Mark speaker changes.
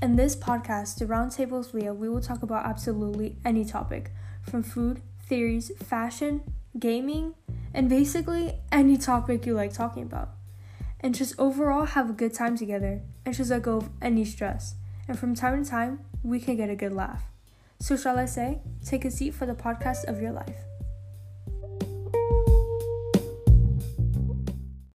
Speaker 1: In this podcast, the roundtables, Lia, we will talk about absolutely any topic from food, theories, fashion, gaming, and basically any topic you like talking about. And just overall have a good time together and just let go of any stress. And from time to time, we can get a good laugh. So, shall I say, take a seat for the podcast of your life.